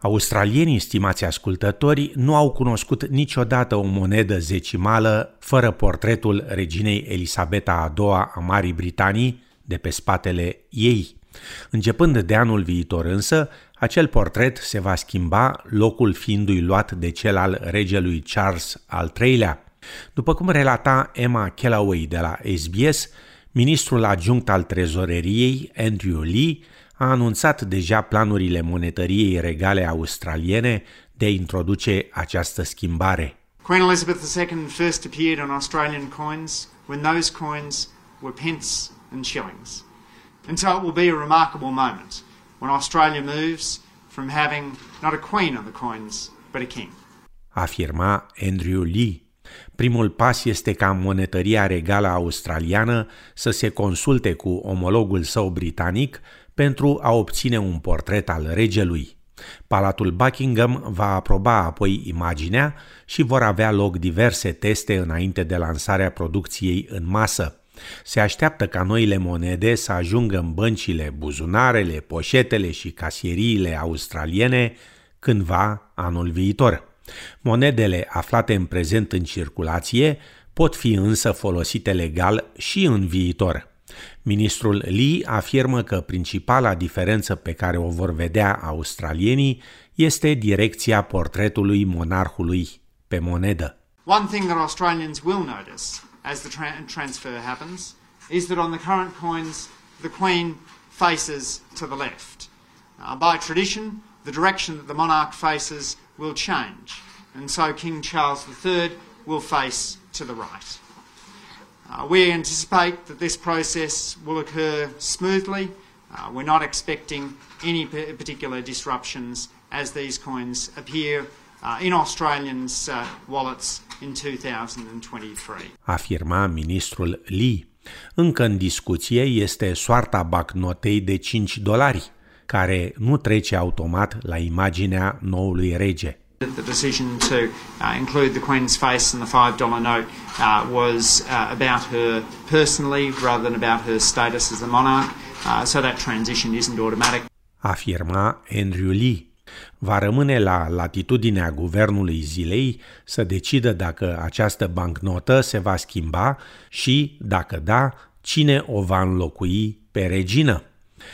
Australienii, stimați ascultători, nu au cunoscut niciodată o monedă zecimală fără portretul reginei Elisabeta a II a Marii Britanii de pe spatele ei. Începând de anul viitor însă, acel portret se va schimba, locul fiindu-i luat de cel al regelui Charles al III-lea. După cum relata Emma Kellaway de la SBS, ministrul adjunct al trezoreriei, Andrew Lee, a anunțat deja planurile monetăriei regale australiene de a introduce această schimbare. Queen Elizabeth II first appeared on Australian coins when those coins were pence and shillings. And so it will be a remarkable moment when Australia moves from having not a queen on the coins, but a king. Afirma Andrew Lee. Primul pas este ca monetăria regală australiană să se consulte cu omologul său britanic pentru a obține un portret al regelui. Palatul Buckingham va aproba apoi imaginea și vor avea loc diverse teste înainte de lansarea producției în masă. Se așteaptă ca noile monede să ajungă în băncile, buzunarele, poșetele și casieriile australiene cândva anul viitor. Monedele aflate în prezent în circulație pot fi însă folosite legal și în viitor. Ministrul Lee afirmă că principala diferență pe care o vor vedea australienii este direcția portretului monarhului pe monedă. One thing that Australians will notice as the tra- transfer happens is that on the current coins the Queen faces to the left. Uh, by tradition, the direction that the monarch faces will change, and so King Charles III will face to the right. Uh, we anticipate that this process will occur smoothly. Uh, we're not expecting any particular disruptions as these coins appear uh, in Australians' uh, wallets in 2023. Afirma ministrul Lee. Încă în discuție este soarta bacnotei de 5 dolari, care nu trece automat la imaginea noului rege. The decision to uh, include the Queen's face in the $5 note uh, was uh, about her personally rather than about her status as a monarch, uh, so that transition isn't automatic. Afirma Andrew Lee. Va rămâne la latitudinea guvernului zilei să decidă dacă această bancnotă se va schimba și, dacă da, cine o va înlocui pe regină.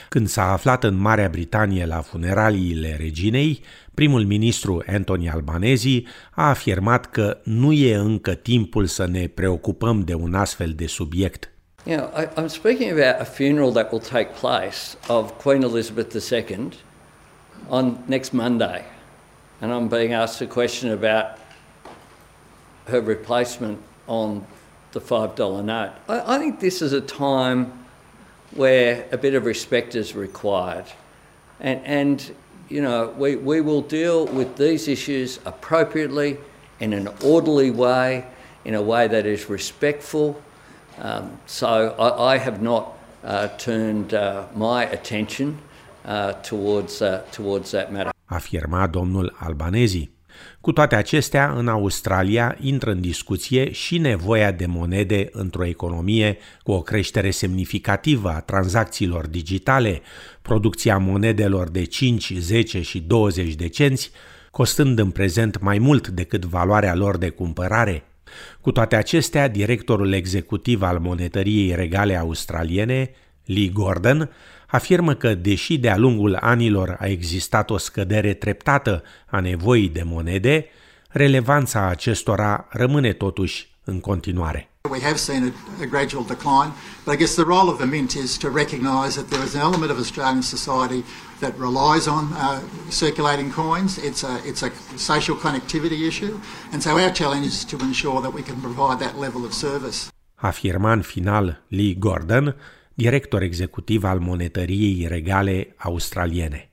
Când s-a aflat în Marea Britanie la funeraliile reginei, primul ministru Anthony Albanese a afirmat că nu e încă timpul să ne preocupăm de un astfel de subiect. You know, I, I'm speaking about a funeral that will take place of Queen Elizabeth II on next Monday, and I'm being asked a question about her replacement on the $5 note. I, I think this is a time where a bit of respect is required. And, and you know, we, we will deal with these issues appropriately in an orderly way, in a way that is respectful. Um, so I, I, have not uh, turned uh, my attention uh, towards, uh, towards that matter. Afirma domnul Albanezi. Cu toate acestea, în Australia intră în discuție și nevoia de monede într-o economie cu o creștere semnificativă a tranzacțiilor digitale, producția monedelor de 5, 10 și 20 de cenți, costând în prezent mai mult decât valoarea lor de cumpărare. Cu toate acestea, directorul executiv al monetăriei regale australiene, Lee Gordon, afirmă că, deși de-a lungul anilor a existat o scădere treptată a nevoii de monede, relevanța acestora rămâne totuși în continuare. We have seen a, a gradual decline, but I guess the role of the Mint is to recognise that there is an element of Australian society that relies on uh, circulating coins. It's a, it's a social connectivity issue, and so our challenge is to ensure that we can provide that level of service. Afirma în final Lee Gordon, director executiv al monetăriei regale australiene.